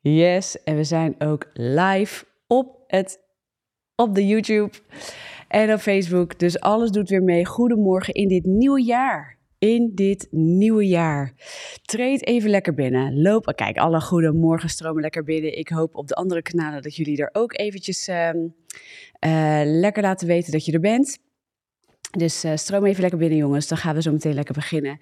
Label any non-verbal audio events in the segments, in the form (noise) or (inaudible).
Yes, en we zijn ook live op, het, op de YouTube en op Facebook. Dus alles doet weer mee. Goedemorgen in dit nieuwe jaar. In dit nieuwe jaar. Treed even lekker binnen. Loop. Kijk, alle goede morgen stromen lekker binnen. Ik hoop op de andere kanalen dat jullie er ook eventjes uh, uh, lekker laten weten dat je er bent. Dus uh, stroom even lekker binnen, jongens. Dan gaan we zo meteen lekker beginnen.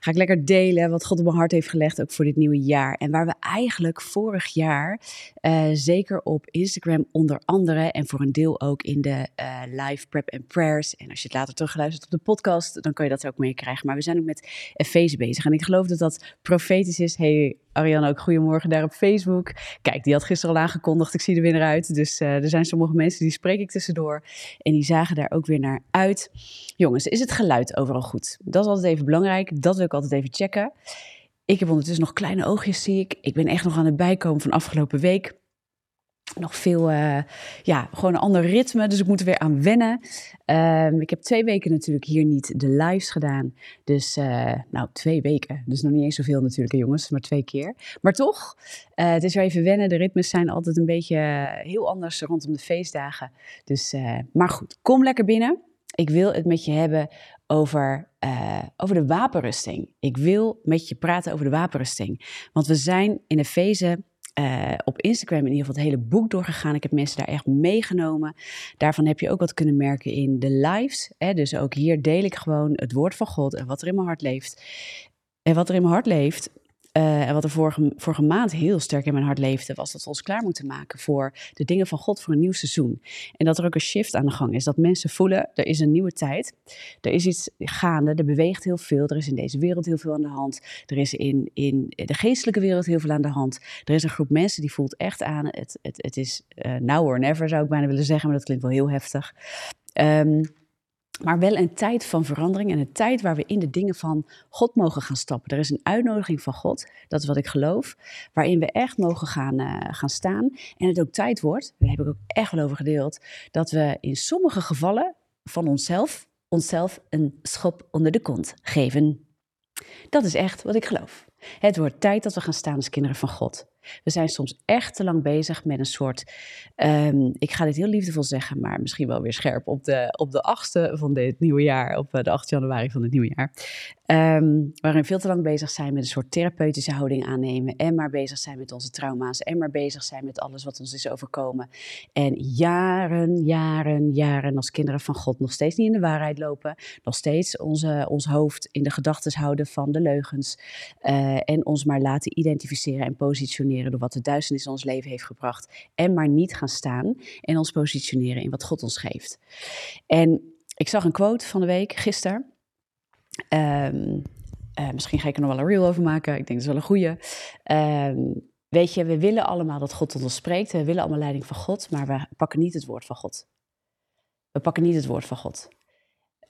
Ga ik lekker delen wat God op mijn hart heeft gelegd, ook voor dit nieuwe jaar. En waar we eigenlijk vorig jaar, uh, zeker op Instagram onder andere, en voor een deel ook in de uh, live prep en prayers. En als je het later teruggeluisterd op de podcast, dan kan je dat ook meekrijgen. Maar we zijn ook met Efeze bezig. En ik geloof dat dat profetisch is. Hey, Ariane, ook goedemorgen daar op Facebook. Kijk, die had gisteren al aangekondigd, ik zie er weer naar uit. Dus uh, er zijn sommige mensen die spreek ik tussendoor. En die zagen daar ook weer naar uit. Jongens, is het geluid overal goed? Dat is altijd even belangrijk. Dat wil ik altijd even checken. Ik heb ondertussen nog kleine oogjes, zie ik. Ik ben echt nog aan het bijkomen van afgelopen week nog veel, uh, ja, gewoon een ander ritme. Dus ik moet er weer aan wennen. Um, ik heb twee weken natuurlijk hier niet de lives gedaan. Dus, uh, nou, twee weken. Dus nog niet eens zoveel natuurlijk, jongens, maar twee keer. Maar toch, uh, het is weer even wennen. De ritmes zijn altijd een beetje heel anders rondom de feestdagen. Dus, maar goed, kom lekker binnen. Ik wil het met je hebben over, over de wapenrusting. Ik wil met je praten over de wapenrusting. Want we zijn in Efeze uh, op Instagram in ieder geval het hele boek doorgegaan. Ik heb mensen daar echt meegenomen. Daarvan heb je ook wat kunnen merken in de lives. Hè? Dus ook hier deel ik gewoon het woord van God en wat er in mijn hart leeft. En wat er in mijn hart leeft, uh, en wat er vorige, vorige maand heel sterk in mijn hart leefde, was dat we ons klaar moeten maken voor de dingen van God voor een nieuw seizoen. En dat er ook een shift aan de gang is. Dat mensen voelen, er is een nieuwe tijd. Er is iets gaande, er beweegt heel veel. Er is in deze wereld heel veel aan de hand. Er is in, in de geestelijke wereld heel veel aan de hand. Er is een groep mensen die voelt echt aan, het, het, het is uh, now or never zou ik bijna willen zeggen, maar dat klinkt wel heel heftig. Um, maar wel een tijd van verandering en een tijd waar we in de dingen van God mogen gaan stappen. Er is een uitnodiging van God, dat is wat ik geloof, waarin we echt mogen gaan, uh, gaan staan. En het ook tijd wordt, daar heb ik ook echt wel over gedeeld, dat we in sommige gevallen van onszelf, onszelf een schop onder de kont geven. Dat is echt wat ik geloof. Het wordt tijd dat we gaan staan als kinderen van God. We zijn soms echt te lang bezig met een soort, um, ik ga dit heel liefdevol zeggen, maar misschien wel weer scherp op de, op de achtste van dit nieuwe jaar, op eh, de 8 januari van het nieuwe jaar. Um, waarin we veel te lang bezig zijn met een soort therapeutische houding aannemen en maar bezig zijn met onze trauma's en maar bezig zijn met alles wat ons is overkomen. En jaren, jaren, jaren als kinderen van God nog steeds niet in de waarheid lopen, nog steeds onze, ons hoofd in de gedachten houden van de leugens uh, en ons maar laten identificeren en positioneren door wat de duisternis in ons leven heeft gebracht. En maar niet gaan staan en ons positioneren in wat God ons geeft. En ik zag een quote van de week, gisteren. Um, uh, misschien ga ik er nog wel een reel over maken. Ik denk dat is wel een goede. Um, weet je, we willen allemaal dat God tot ons spreekt. We willen allemaal leiding van God, maar we pakken niet het woord van God. We pakken niet het woord van God.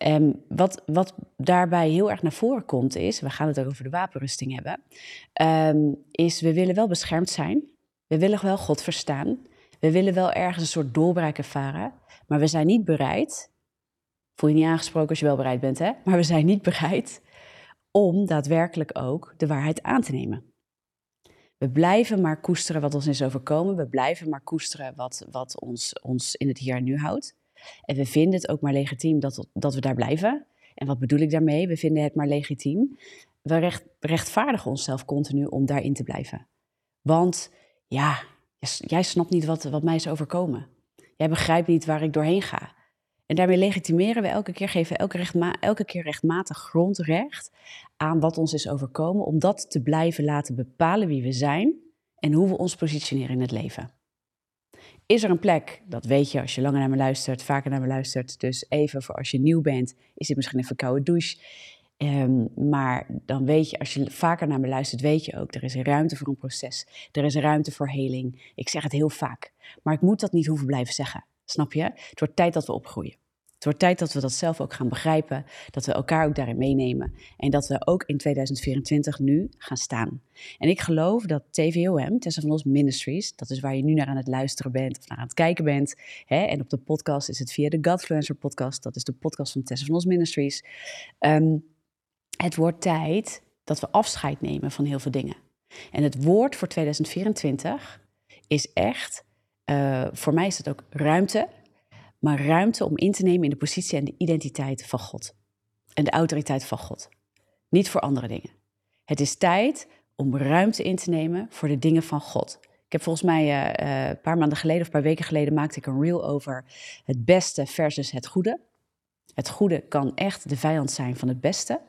En wat, wat daarbij heel erg naar voren komt is, we gaan het ook over de wapenrusting hebben, um, is we willen wel beschermd zijn. We willen wel God verstaan. We willen wel ergens een soort doorbraak ervaren. Maar we zijn niet bereid, voel je niet aangesproken als je wel bereid bent, hè? Maar we zijn niet bereid om daadwerkelijk ook de waarheid aan te nemen. We blijven maar koesteren wat ons is overkomen. We blijven maar koesteren wat, wat ons, ons in het hier en nu houdt. En we vinden het ook maar legitiem dat, dat we daar blijven. En wat bedoel ik daarmee? We vinden het maar legitiem. We recht, rechtvaardigen onszelf continu om daarin te blijven. Want ja, jij snapt niet wat, wat mij is overkomen. Jij begrijpt niet waar ik doorheen ga. En daarmee legitimeren we elke keer, geven elke, rechtma elke keer rechtmatig grondrecht aan wat ons is overkomen, om dat te blijven laten bepalen wie we zijn en hoe we ons positioneren in het leven. Is er een plek? Dat weet je als je langer naar me luistert, vaker naar me luistert. Dus even voor als je nieuw bent, is dit misschien even koude douche. Um, maar dan weet je, als je vaker naar me luistert, weet je ook, er is ruimte voor een proces. Er is ruimte voor heling. Ik zeg het heel vaak. Maar ik moet dat niet hoeven blijven zeggen. Snap je? Het wordt tijd dat we opgroeien. Het wordt tijd dat we dat zelf ook gaan begrijpen, dat we elkaar ook daarin meenemen en dat we ook in 2024 nu gaan staan. En ik geloof dat TVOM, Tessa van Os Ministries, dat is waar je nu naar aan het luisteren bent of naar aan het kijken bent. Hè, en op de podcast is het via de Godfluencer podcast, dat is de podcast van Tessa van Os Ministries. Um, het wordt tijd dat we afscheid nemen van heel veel dingen. En het woord voor 2024 is echt, uh, voor mij is het ook ruimte, maar ruimte om in te nemen in de positie en de identiteit van God. En de autoriteit van God. Niet voor andere dingen. Het is tijd om ruimte in te nemen voor de dingen van God. Ik heb volgens mij uh, een paar maanden geleden of een paar weken geleden maakte ik een reel over het beste versus het goede. Het goede kan echt de vijand zijn van het beste.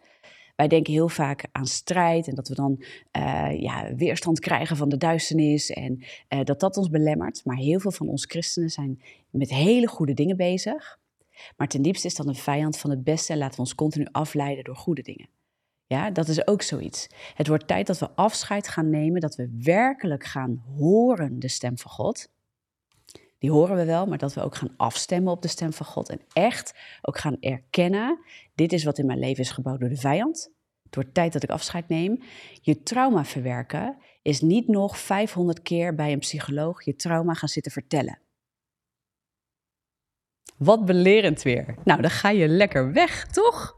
Wij denken heel vaak aan strijd en dat we dan uh, ja, weerstand krijgen van de duisternis en dat dat ons belemmert. Maar heel veel van ons christenen zijn met hele goede dingen bezig. Maar ten diepste is dat een vijand van het beste en laten we ons continu afleiden door goede dingen. Ja, dat is ook zoiets. Het wordt tijd dat we afscheid gaan nemen, dat we werkelijk gaan horen de stem van God. Die horen we wel, maar dat we ook gaan afstemmen op de stem van God en echt ook gaan erkennen, dit is wat in mijn leven is gebouwd door de vijand. Het wordt tijd dat ik afscheid neem. Je trauma verwerken is niet nog 500 keer bij een psycholoog je trauma gaan zitten vertellen. Wat belerend weer. Nou, dan ga je lekker weg, toch?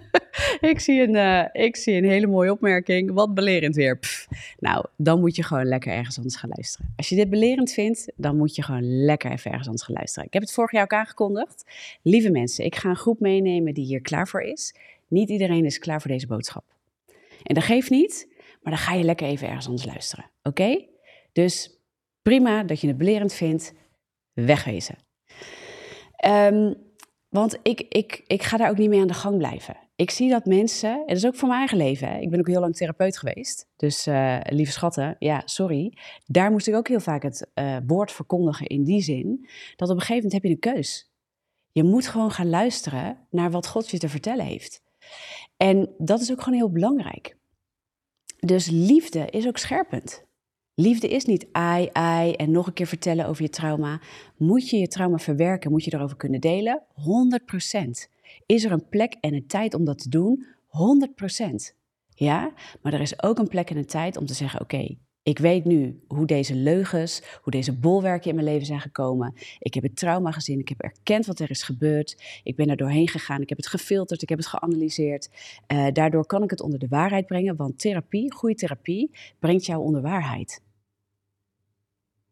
(laughs) ik, zie een, uh, ik zie een hele mooie opmerking. Wat belerend weer. Nou, dan moet je gewoon lekker ergens anders gaan luisteren. Als je dit belerend vindt, dan moet je gewoon lekker even ergens anders gaan luisteren. Ik heb het vorig jaar ook aangekondigd. Lieve mensen, ik ga een groep meenemen die hier klaar voor is. Niet iedereen is klaar voor deze boodschap. En dat geeft niet, maar dan ga je lekker even ergens anders luisteren. Oké? Dus prima dat je het belerend vindt. Wegwezen. Um, want ik, ik, ik ga daar ook niet mee aan de gang blijven. Ik zie dat mensen, en dat is ook voor mijn eigen leven, hè. ik ben ook heel lang therapeut geweest. Dus uh, lieve schatten, ja, sorry. Daar moest ik ook heel vaak het uh, woord verkondigen in die zin, dat op een gegeven moment heb je een keus. Je moet gewoon gaan luisteren naar wat God je te vertellen heeft. En dat is ook gewoon heel belangrijk. Dus liefde is ook scherpend. Liefde is niet ai, ai en nog een keer vertellen over je trauma. Moet je je trauma verwerken? Moet je erover kunnen delen? 100%. Is er een plek en een tijd om dat te doen? 100%. Ja, maar er is ook een plek en een tijd om te zeggen: oké, ik weet nu hoe deze leugens, hoe deze bolwerken in mijn leven zijn gekomen. Ik heb het trauma gezien, ik heb erkend wat er is gebeurd. Ik ben er doorheen gegaan, ik heb het gefilterd, ik heb het geanalyseerd. Uh, daardoor kan ik het onder de waarheid brengen, want therapie, goede therapie, brengt jou onder waarheid.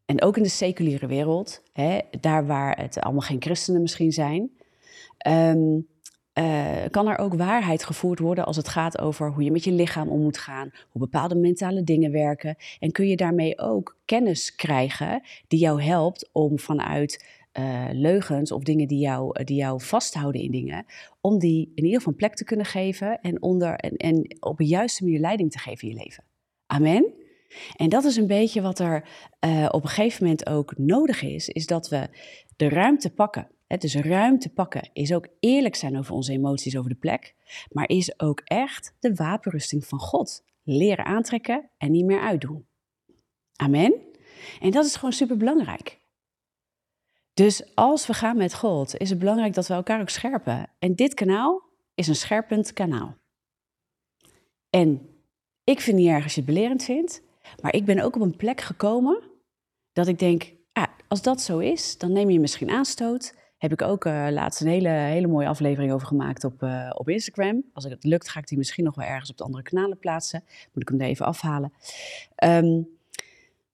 En ook in de seculiere wereld, hè, daar waar het allemaal geen christenen misschien zijn, um, uh, kan er ook waarheid gevoerd worden als het gaat over hoe je met je lichaam om moet gaan, hoe bepaalde mentale dingen werken. En kun je daarmee ook kennis krijgen die jou helpt om vanuit uh, leugens of dingen die jou, die jou vasthouden in dingen, om die in ieder geval plek te kunnen geven en, onder, en, en op een juiste manier leiding te geven in je leven. Amen. En dat is een beetje wat er uh, op een gegeven moment ook nodig is, is dat we de ruimte pakken dus ruimte pakken is ook eerlijk zijn over onze emoties over de plek, maar is ook echt de wapenrusting van God. Leren aantrekken en niet meer uitdoen. Amen. En dat is gewoon super belangrijk. Dus als we gaan met God, is het belangrijk dat we elkaar ook scherpen. En dit kanaal is een scherpend kanaal. En ik vind niet erg als je het belerend vindt, maar ik ben ook op een plek gekomen dat ik denk, ah, als dat zo is, dan neem je misschien aanstoot heb ik ook uh, laatst een hele, hele mooie aflevering over gemaakt op, uh, op Instagram. Als het lukt, ga ik die misschien nog wel ergens op de andere kanalen plaatsen. Moet ik hem er even afhalen. Um,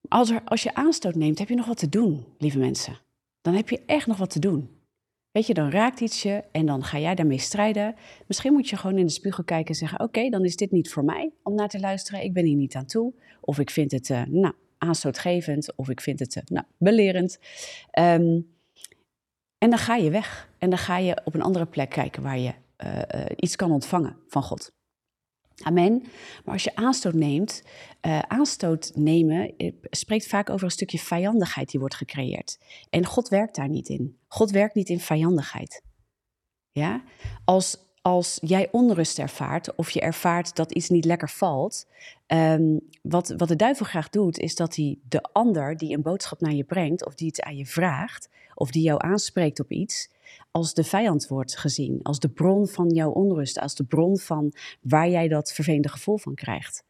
als, er, als je aanstoot neemt, heb je nog wat te doen, lieve mensen. Dan heb je echt nog wat te doen. Weet je, dan raakt iets je en dan ga jij daarmee strijden. Misschien moet je gewoon in de spiegel kijken en zeggen: Oké, dan is dit niet voor mij om naar te luisteren. Ik ben hier niet aan toe. Of ik vind het, uh, nou, aanstootgevend. Of ik vind het, nou, belerend. Um, en dan ga je weg. En dan ga je op een andere plek kijken waar je uh, iets kan ontvangen van God. Amen. Maar als je aanstoot neemt, uh, aanstoot nemen spreekt vaak over een stukje vijandigheid die wordt gecreëerd. En God werkt daar niet in. God werkt niet in vijandigheid. Ja? Als, als jij onrust ervaart of je ervaart dat iets niet lekker valt, um, wat, wat de duivel graag doet, is dat hij de ander die een boodschap naar je brengt of die het aan je vraagt, of die jou aanspreekt op iets, als de vijand wordt gezien, als de bron van jouw onrust, als de bron van waar jij dat vervelende gevoel van krijgt.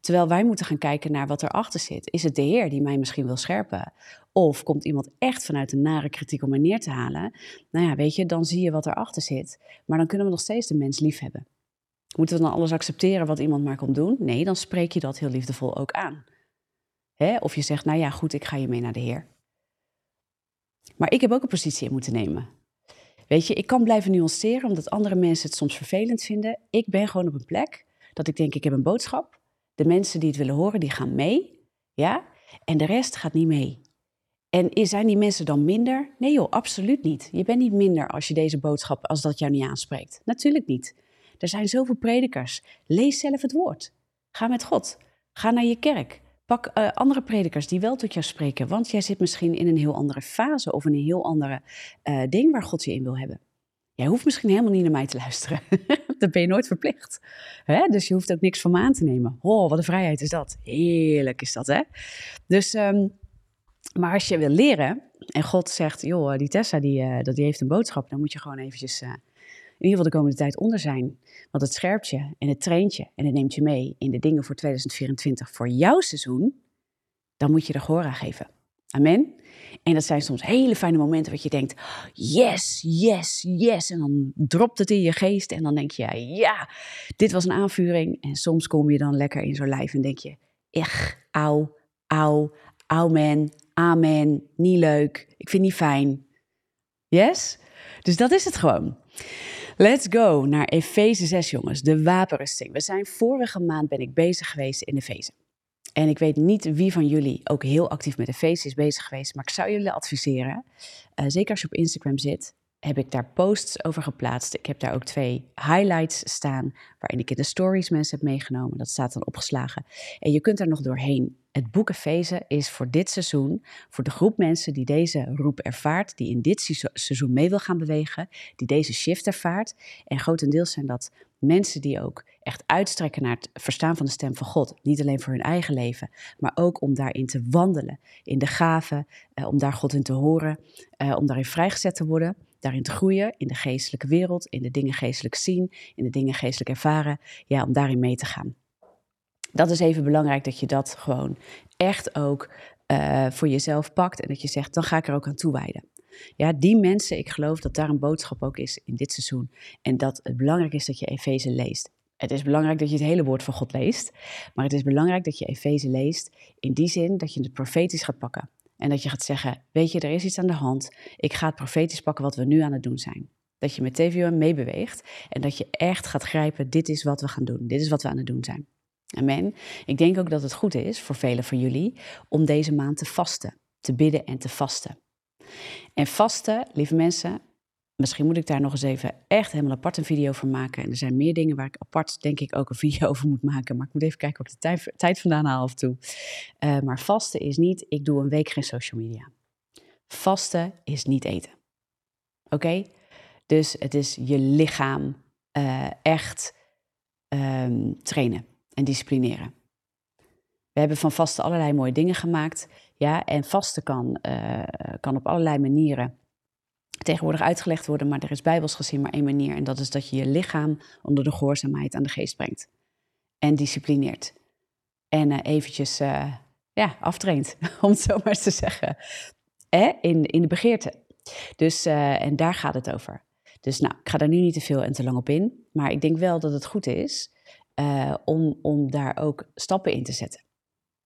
Terwijl wij moeten gaan kijken naar wat erachter zit. Is het de Heer die mij misschien wil scherpen? Of komt iemand echt vanuit een nare kritiek om mij neer te halen? Nou ja, weet je, dan zie je wat erachter zit. Maar dan kunnen we nog steeds de mens lief hebben. Moeten we dan alles accepteren wat iemand maar komt doen? Nee, dan spreek je dat heel liefdevol ook aan. Hè? Of je zegt, nou ja, goed, ik ga je mee naar de Heer. Maar ik heb ook een positie in moeten nemen. Weet je, ik kan blijven nuanceren omdat andere mensen het soms vervelend vinden. Ik ben gewoon op een plek dat ik denk, ik heb een boodschap. De mensen die het willen horen, die gaan mee. Ja? En de rest gaat niet mee. En zijn die mensen dan minder? Nee joh, absoluut niet. Je bent niet minder als je deze boodschap, als dat jou niet aanspreekt. Natuurlijk niet. Er zijn zoveel predikers. Lees zelf het woord. Ga met God. Ga naar je kerk. Pak uh, andere predikers die wel tot jou spreken, want jij zit misschien in een heel andere fase of in een heel andere uh, ding waar God je in wil hebben. Jij hoeft misschien helemaal niet naar mij te luisteren. (laughs) dat ben je nooit verplicht. Hè? Dus je hoeft ook niks van me aan te nemen. Oh, wat een vrijheid is dat. Heerlijk is dat, hè? Dus, um, maar als je wil leren en God zegt, joh, die Tessa die, uh, die heeft een boodschap, dan moet je gewoon eventjes in ieder geval de komende tijd onder zijn. Want het scherpt je en het traint je en het neemt je mee in de dingen voor 2024 voor jouw seizoen. Dan moet je er gehoor aan geven. Amen. En dat zijn soms hele fijne momenten wat je denkt, yes, yes, yes. En dan dropt het in je geest en dan denk je, ja, dit was een aanvuring. En soms kom je dan lekker in zo'n lijf en denk je, echt, auw, auw, amen, amen, niet leuk, ik vind niet fijn. Yes? Dus dat is het gewoon. Let's go naar Efeze 6, jongens. De wapenrusting. We zijn vorige maand ben ik bezig geweest in Efeze. En ik weet niet wie van jullie ook heel actief met Efeze is bezig geweest, maar ik zou jullie adviseren, uh, zeker als je op Instagram zit, heb ik daar posts over geplaatst. Ik heb daar ook twee highlights staan, waarin ik in de stories mensen heb meegenomen. Dat staat dan opgeslagen. En je kunt er nog doorheen. Het boek Efeze is voor dit seizoen, voor de groep mensen die deze roep ervaart, die in dit seizoen mee wil gaan bewegen, die deze shift ervaart. En grotendeels zijn dat mensen die ook echt uitstrekken naar het verstaan van de stem van God. Niet alleen voor hun eigen leven, maar ook om daarin te wandelen. In de gaven, eh, om daar God in te horen, eh, om daarin vrijgezet te worden daarin te groeien, in de geestelijke wereld, in de dingen geestelijk zien, in de dingen geestelijk ervaren, ja, om daarin mee te gaan. Dat is even belangrijk dat je dat gewoon echt ook uh, voor jezelf pakt en dat je zegt, dan ga ik er ook aan toewijden. Ja, die mensen, ik geloof dat daar een boodschap ook is in dit seizoen. En dat het belangrijk is dat je Efeze leest. Het is belangrijk dat je het hele woord van God leest. Maar het is belangrijk dat je Efeze leest in die zin dat je het profetisch gaat pakken. En dat je gaat zeggen, weet je, er is iets aan de hand. Ik ga het profetisch pakken wat we nu aan het doen zijn. Dat je met TVM meebeweegt en dat je echt gaat grijpen, dit is wat we gaan doen. Dit is wat we aan het doen zijn. Amen. Ik denk ook dat het goed is voor velen van jullie om deze maand te vasten, te bidden en te vasten. En vasten, lieve mensen, Misschien moet ik daar nog eens even echt helemaal apart een video voor maken. En er zijn meer dingen waar ik apart, denk ik, ook een (laughs) video over moet maken. Maar ik moet even kijken of ik de tijd, vandaan haal af toe. Uh, maar vasten is niet, ik doe een week geen social media. Vasten is niet eten. Oké? Dus het is je lichaam uh, echt um, trainen en disciplineren. We hebben van vasten allerlei mooie dingen gemaakt. Ja, en vasten kan, uh, kan op allerlei manieren tegenwoordig uitgelegd worden, maar er is bijbels gezien maar één manier. En dat is dat je je lichaam onder de gehoorzaamheid aan de geest brengt. En disciplineert. En uh, eventjes uh, ja, aftraint, (laughs) om het zo maar te zeggen. Eh, in, in de begeerte. Dus, uh, en daar gaat het over. Dus nou, ik ga daar nu niet te veel en te lang op in. Maar ik denk wel dat het goed is om, om daar ook stappen in te zetten.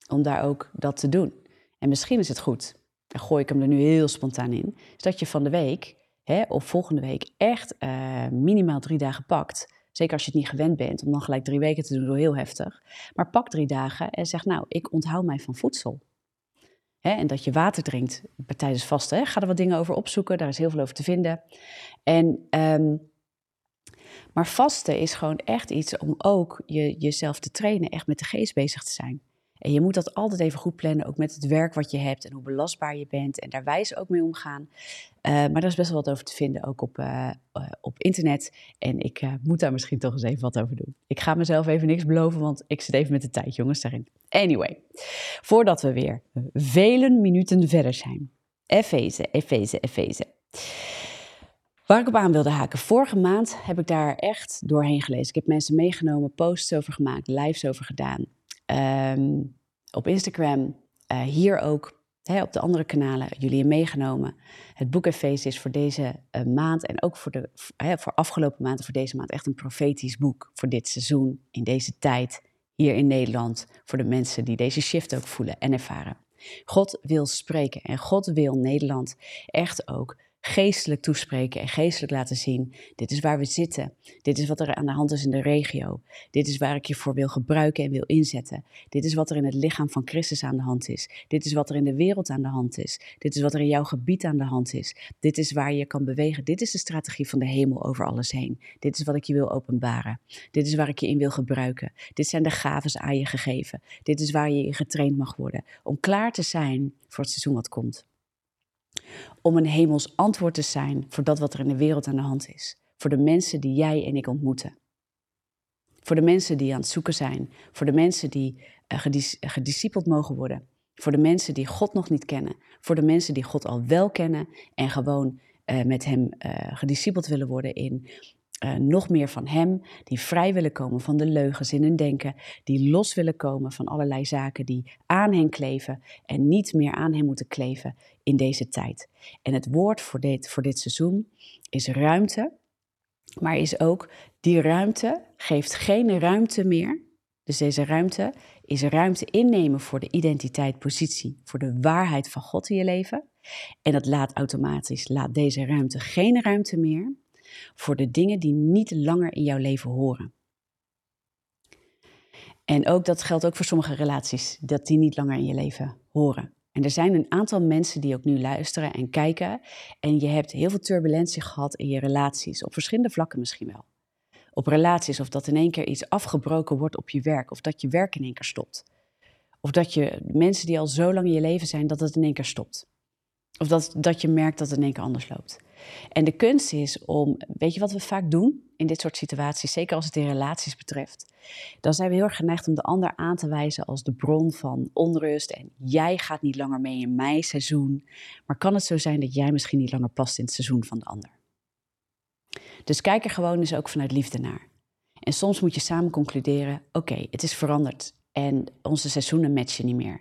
Om daar ook dat te doen. En misschien is het goed gooi ik hem er nu heel spontaan in, is dat je van de week hè, of volgende week echt uh, minimaal drie dagen pakt. Zeker als je het niet gewend bent, om dan gelijk drie weken te doen, door heel heftig. Maar pak drie dagen en zeg, nou, ik onthoud mij van voedsel. Hè, en dat je water drinkt tijdens vasten. Ga er wat dingen over opzoeken, daar is heel veel over te vinden. En, um, maar vasten is gewoon echt iets om ook je, jezelf te trainen, echt met de geest bezig te zijn. En je moet dat altijd even goed plannen, ook met het werk wat je hebt en hoe belastbaar je bent en daar wijs ook mee omgaan. Uh, maar daar is best wel wat over te vinden, ook op, uh, uh, op internet. En ik moet daar misschien toch eens even wat over doen. Ik ga mezelf even niks beloven, want ik zit even met de tijd, jongens, daarin. Anyway, voordat we weer vele minuten verder zijn. Efeze, Efeze, Efeze. Waar ik op aan wilde haken. Vorige maand heb ik daar echt doorheen gelezen. Ik heb mensen meegenomen, posts over gemaakt, lives over gedaan. Um, op Instagram, uh, hier ook. op de andere kanalen jullie meegenomen. Het boek Efeze is voor deze uh, maand en ook voor, de, voor afgelopen maand en voor deze maand echt een profetisch boek. Voor dit seizoen, in deze tijd, hier in Nederland. Voor de mensen die deze shift ook voelen en ervaren. God wil spreken en God wil Nederland echt ook geestelijk toespreken en geestelijk laten zien. Dit is waar we zitten. Dit is wat er aan de hand is in de regio. Dit is waar ik je voor wil gebruiken en wil inzetten. Dit is wat er in het lichaam van Christus aan de hand is. Dit is wat er in de wereld aan de hand is. Dit is wat er in jouw gebied aan de hand is. Dit is waar je kan bewegen. Dit is de strategie van de hemel over alles heen. Dit is wat ik je wil openbaren. Dit is waar ik je in wil gebruiken. Dit zijn de gaven aan je gegeven. Dit is waar je in getraind mag worden om klaar te zijn voor het seizoen wat komt om een hemels antwoord te zijn voor dat wat er in de wereld aan de hand is. Voor de mensen die jij en ik ontmoeten. Voor de mensen die aan het zoeken zijn. Voor de mensen die uh, gediscipeld mogen worden. Voor de mensen die God nog niet kennen. Voor de mensen die God al wel kennen en gewoon uh, met Hem uh, gediscipeld willen worden in uh, nog meer van Hem, die vrij willen komen van de leugens in hun denken, die los willen komen van allerlei zaken die aan hen kleven en niet meer aan Hem moeten kleven in deze tijd. En het woord voor dit, voor dit seizoen is ruimte, maar is ook die ruimte geeft geen ruimte meer. Dus deze ruimte is ruimte innemen voor de identiteit, positie, voor de waarheid van God in je leven. En dat laat automatisch, laat deze ruimte geen ruimte meer voor de dingen die niet langer in jouw leven horen. En ook dat geldt ook voor sommige relaties, dat die niet langer in je leven horen. En er zijn een aantal mensen die ook nu luisteren en kijken. En je hebt heel veel turbulentie gehad in je relaties, op verschillende vlakken misschien wel. Op relaties, of dat in één keer iets afgebroken wordt op je werk, of dat je werk in één keer stopt. Of dat je mensen die al zo lang in je leven zijn, dat het in één keer stopt. Of dat, dat je merkt dat het in één keer anders loopt. En de kunst is om, weet je wat we vaak doen in dit soort situaties, zeker als het in relaties betreft? Dan zijn we heel erg geneigd om de ander aan te wijzen als de bron van onrust. En jij gaat niet langer mee in mijn seizoen. Maar kan het zo zijn dat jij misschien niet langer past in het seizoen van de ander? Dus kijk er gewoon eens ook vanuit liefde naar. En soms moet je samen concluderen: oké, het is veranderd en onze seizoenen matchen niet meer.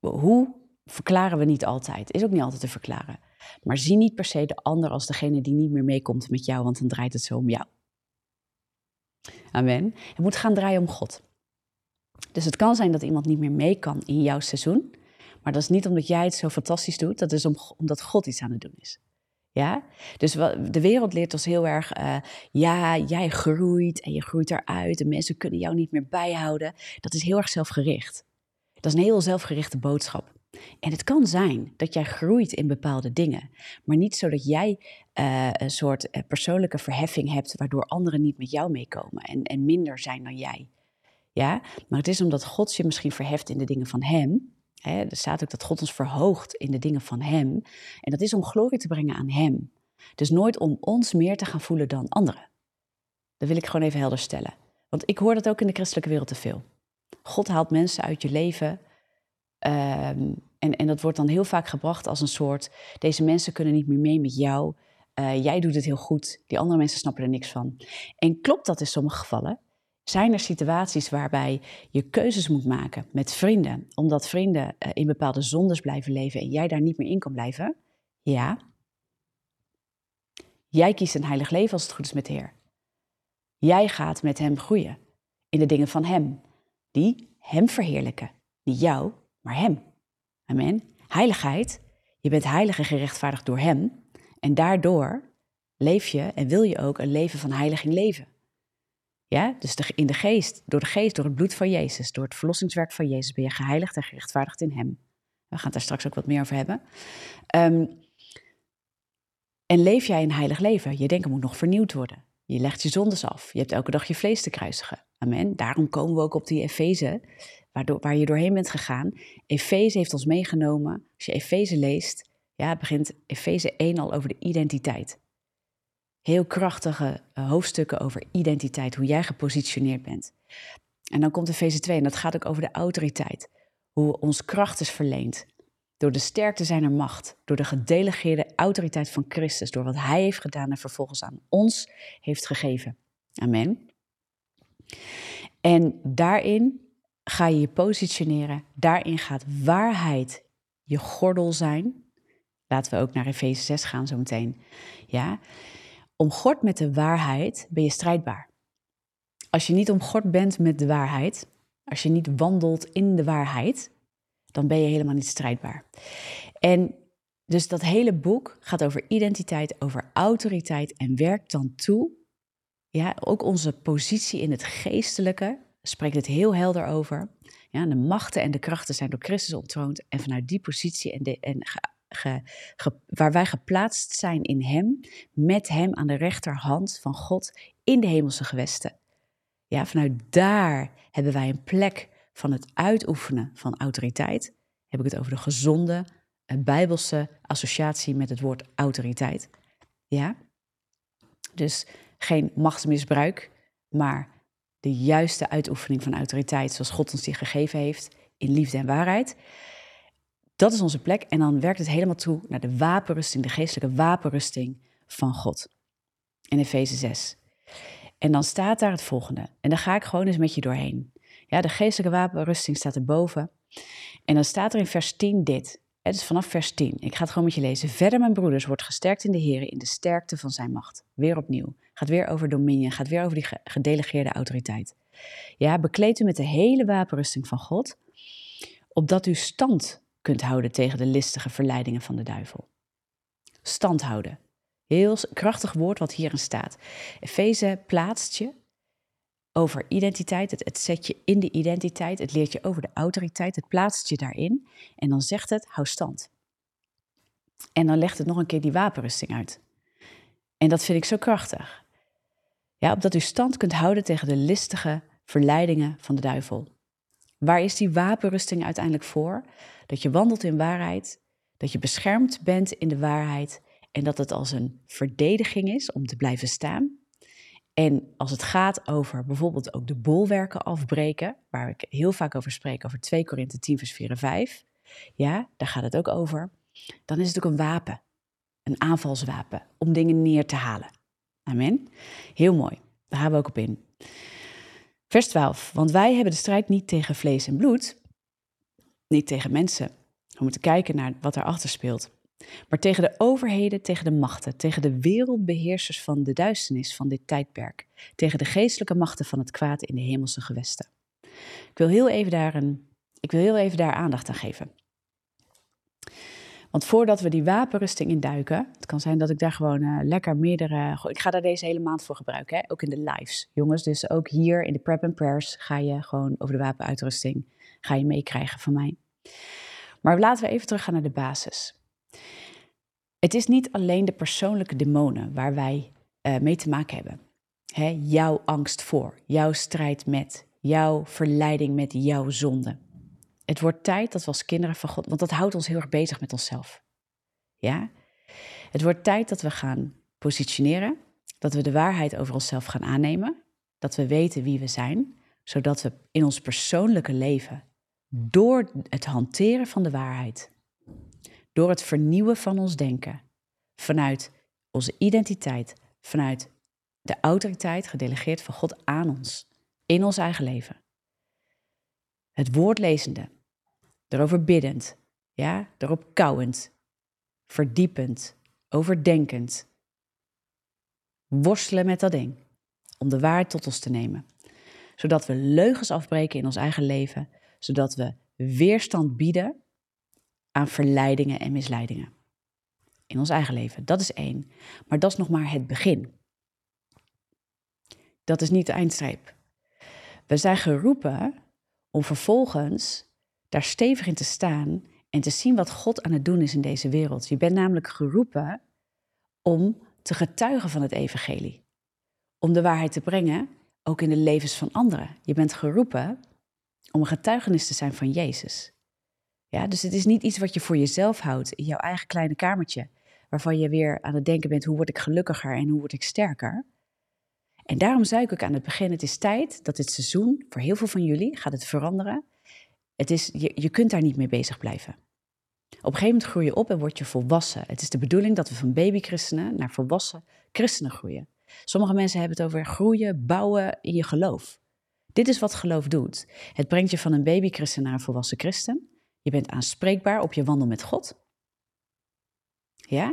Hoe verklaren we niet altijd? Is ook niet altijd te verklaren. Maar zie niet per se de ander als degene die niet meer meekomt met jou, want dan draait het zo om jou. Amen. Het moet gaan draaien om God. Dus het kan zijn dat iemand niet meer mee kan in jouw seizoen, maar dat is niet omdat jij het zo fantastisch doet, dat is omdat God iets aan het doen is. Ja? Dus de wereld leert ons heel erg, uh, ja, jij groeit en je groeit eruit en mensen kunnen jou niet meer bijhouden. Dat is heel erg zelfgericht. Dat is een heel zelfgerichte boodschap. En het kan zijn dat jij groeit in bepaalde dingen, maar niet zodat jij uh, een soort uh, persoonlijke verheffing hebt waardoor anderen niet met jou meekomen en, en minder zijn dan jij. Ja, maar het is omdat God je misschien verheft in de dingen van Hem. Hè, er staat ook dat God ons verhoogt in de dingen van Hem. En dat is om glorie te brengen aan Hem. Dus nooit om ons meer te gaan voelen dan anderen. Dat wil ik gewoon even helder stellen. Want ik hoor dat ook in de christelijke wereld te veel. God haalt mensen uit je leven Ehm, en, en dat wordt dan heel vaak gebracht als een soort: deze mensen kunnen niet meer mee met jou. Uh, jij doet het heel goed, die andere mensen snappen er niks van. En klopt dat in sommige gevallen? Zijn er situaties waarbij je keuzes moet maken met vrienden, omdat vrienden uh, in bepaalde zondes blijven leven en jij daar niet meer in kan blijven? Ja. Jij kiest een heilig leven als het goed is met de Heer. Jij gaat met Hem groeien in de dingen van Hem, die Hem verheerlijken, niet jou, maar Hem. Amen. Heiligheid, je bent heilig en gerechtvaardigd door Hem. En daardoor leef je en wil je ook een leven van heiliging leven. Ja, dus in de geest, door de geest, door het bloed van Jezus, door het verlossingswerk van Jezus ben je geheiligd en gerechtvaardigd in Hem. We gaan het daar straks ook wat meer over hebben. Um, en leef jij een heilig leven? Je denken moet nog vernieuwd worden. Je legt je zondes af. Je hebt elke dag je vlees te kruisigen. Amen. Daarom komen we ook op die Efeze waar je doorheen bent gegaan. Efeze heeft ons meegenomen. Als je Efeze leest, ja, begint Efeze 1 al over de identiteit. Heel krachtige uh, hoofdstukken over identiteit, hoe jij gepositioneerd bent. En dan komt Efeze 2 en dat gaat ook over de autoriteit. Hoe ons kracht is verleend. Door de sterkte zijner macht, door de gedelegeerde autoriteit van Christus, door wat Hij heeft gedaan en vervolgens aan ons heeft gegeven. Amen. En daarin ga je je positioneren. Daarin gaat waarheid je gordel zijn. Laten we ook naar Efeze 6 gaan zo meteen. Ja, omgord met de waarheid ben je strijdbaar. Als je niet omgord bent met de waarheid, als je niet wandelt in de waarheid, dan ben je helemaal niet strijdbaar. En dus dat hele boek gaat over identiteit, over autoriteit en werkt dan toe. Ja, ook onze positie in het geestelijke spreekt het heel helder over. Ja, de machten en de krachten zijn door Christus ontroond. En vanuit die positie en, de, en waar wij geplaatst zijn in Hem, met Hem aan de rechterhand van God in de hemelse gewesten. Ja, vanuit daar hebben wij een plek van het uitoefenen van autoriteit. Heb ik het over de gezonde, een bijbelse associatie met het woord autoriteit. Ja? Dus geen machtsmisbruik, maar de juiste uitoefening van autoriteit zoals God ons die gegeven heeft in liefde en waarheid. Dat is onze plek en dan werkt het helemaal toe naar de wapenrusting, de geestelijke wapenrusting van God. In Efeze 6. En dan staat daar het volgende. En daar ga ik gewoon eens met je doorheen. Ja, de geestelijke wapenrusting staat erboven. En dan staat er in vers 10 dit. Het is vanaf vers 10. Ik ga het gewoon met je lezen. Verder, mijn broeders, wordt gesterkt in de Heer in de sterkte van zijn macht. Weer opnieuw. Gaat weer over dominion. Gaat weer over die gedelegeerde autoriteit. Ja, bekleed u met de hele wapenrusting van God. Opdat u stand kunt houden tegen de listige verleidingen van de duivel. Stand houden. Heel krachtig woord wat hierin staat. Efeze plaatst je over identiteit. Het, zet je in de identiteit. Het leert je over de autoriteit. Het plaatst je daarin. En dan zegt het, hou stand. En dan legt het nog een keer die wapenrusting uit. En dat vind ik zo krachtig. Ja, opdat u stand kunt houden tegen de listige verleidingen van de duivel. Waar is die wapenrusting uiteindelijk voor? Dat je wandelt in waarheid, dat je beschermd bent in de waarheid en dat het als een verdediging is om te blijven staan. En als het gaat over bijvoorbeeld ook de bolwerken afbreken, waar ik heel vaak over spreek, over 2 Korinthe 10, vers 4 en 5, ja, daar gaat het ook over, dan is het ook een wapen, een aanvalswapen, om dingen neer te halen. Amen. Heel mooi, daar gaan we ook op in. Vers 12, want wij hebben de strijd niet tegen vlees en bloed, niet tegen mensen. We moeten kijken naar wat erachter speelt. Maar tegen de overheden, tegen de machten, tegen de wereldbeheersers van de duisternis van dit tijdperk, tegen de geestelijke machten van het kwaad in de hemelse gewesten. Ik wil heel even daar, een, ik wil heel even daar aandacht aan geven. Want voordat we die wapenrusting induiken, het kan zijn dat ik daar gewoon uh, lekker meerdere. Ik ga daar deze hele maand voor gebruiken, hè? ook in de lives. Jongens, dus ook hier in de Prep and Prayers ga je gewoon over de wapenuitrusting ga je meekrijgen van mij. Maar laten we even teruggaan naar de basis. Het is niet alleen de persoonlijke demonen waar wij uh, mee te maken hebben. Hè, jouw angst voor, jouw strijd met, jouw verleiding met jouw zonde. Het wordt tijd dat we als kinderen van God, want dat houdt ons heel erg bezig met onszelf. Ja? Het wordt tijd dat we gaan positioneren, dat we de waarheid over onszelf gaan aannemen, dat we weten wie we zijn, zodat we in ons persoonlijke leven, door het hanteren van de waarheid, door het vernieuwen van ons denken, vanuit onze identiteit, vanuit de autoriteit gedelegeerd van God aan ons, in ons eigen leven. Het woord lezende, erover biddend, ja, erop kouwend, verdiepend, overdenkend. Worstelen met dat ding, om de waarheid tot ons te nemen. Zodat we leugens afbreken in ons eigen leven, zodat we weerstand bieden aan verleidingen en misleidingen. In ons eigen leven, dat is één. Maar dat is nog maar het begin. Dat is niet de eindstreep. We zijn geroepen om vervolgens daar stevig in te staan en te zien wat God aan het doen is in deze wereld. Je bent namelijk geroepen om te getuigen van het evangelie. Om de waarheid te brengen, ook in de levens van anderen. Je bent geroepen om een getuigenis te zijn van Jezus. Ja, dus het is niet iets wat je voor jezelf houdt in jouw eigen kleine kamertje, waarvan je weer aan het denken bent, hoe word ik gelukkiger en hoe word ik sterker? En daarom zei ik aan het begin, het is tijd dat dit seizoen, voor heel veel van jullie, gaat het veranderen. Het is, je, je kunt daar niet mee bezig blijven. Op een gegeven moment groei je op en word je volwassen. Het is de bedoeling dat we van babychristenen naar volwassen christenen groeien. Sommige mensen hebben het over groeien, bouwen in je geloof. Dit is wat geloof doet. Het brengt je van een babychristen naar een volwassen christen. Je bent aanspreekbaar op je wandel met God. Ja?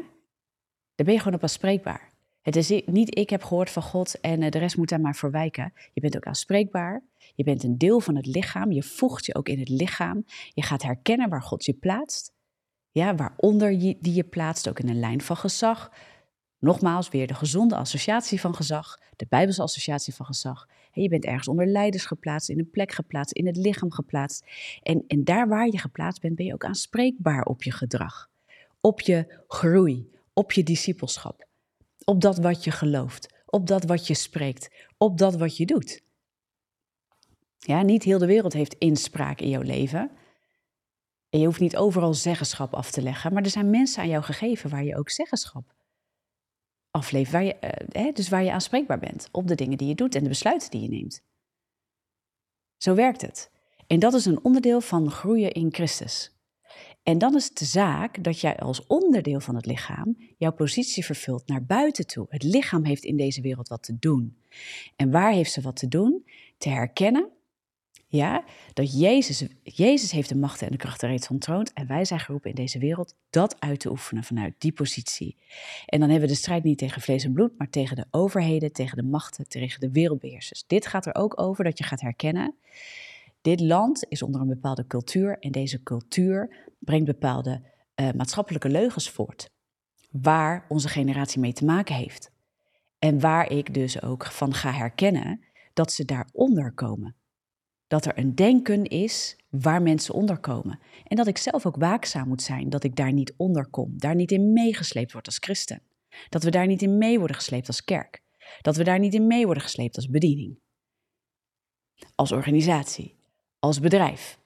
Daar ben je gewoon op aanspreekbaar. Het is niet ik heb gehoord van God en eh, de rest moet daar maar voor wijken. Je bent ook aanspreekbaar. Je bent een deel van het lichaam. Je voegt je ook in het lichaam. Je gaat herkennen waar God je plaatst. Ja, waaronder die je plaatst, ook in een lijn van gezag. Nogmaals, weer de gezonde associatie van gezag, de Bijbelse associatie van gezag. Je bent ergens onder leiders geplaatst, in een plek geplaatst, in het lichaam geplaatst. En, en daar waar je geplaatst bent, ben je ook aanspreekbaar op je gedrag, op je groei, op je discipelschap, op dat wat je gelooft, op dat wat je spreekt, op dat wat je doet. Ja, niet heel de wereld heeft inspraak in jouw leven. En je hoeft niet overal zeggenschap af te leggen, maar er zijn mensen aan jou gegeven waar je ook zeggenschap aflevert. Waar je, hè, dus waar je aanspreekbaar bent op de dingen die je doet en de besluiten die je neemt. Zo werkt het. En dat is een onderdeel van groeien in Christus. En dan is het de zaak dat jij als onderdeel van het lichaam jouw positie vervult naar buiten toe. Het lichaam heeft in deze wereld wat te doen. En waar heeft ze wat te doen? Te herkennen ja, dat Jezus, Jezus heeft de macht en de kracht reeds ontroond. En wij zijn geroepen in deze wereld dat uit te oefenen vanuit die positie. En dan hebben we de strijd niet tegen vlees en bloed, maar tegen de overheden, tegen de machten, tegen de wereldbeheersers. Dit gaat er ook over dat je gaat herkennen. Dit land is onder een bepaalde cultuur en deze cultuur brengt bepaalde uh, maatschappelijke leugens voort. Waar onze generatie mee te maken heeft. En waar ik dus ook van ga herkennen dat ze daaronder komen dat er een denken is waar mensen onderkomen. En dat ik zelf ook waakzaam moet zijn dat ik daar niet onder kom, daar niet in meegesleept word als christen. Dat we daar niet in mee worden gesleept als kerk. Dat we daar niet in mee worden gesleept als bediening. Als organisatie, als bedrijf.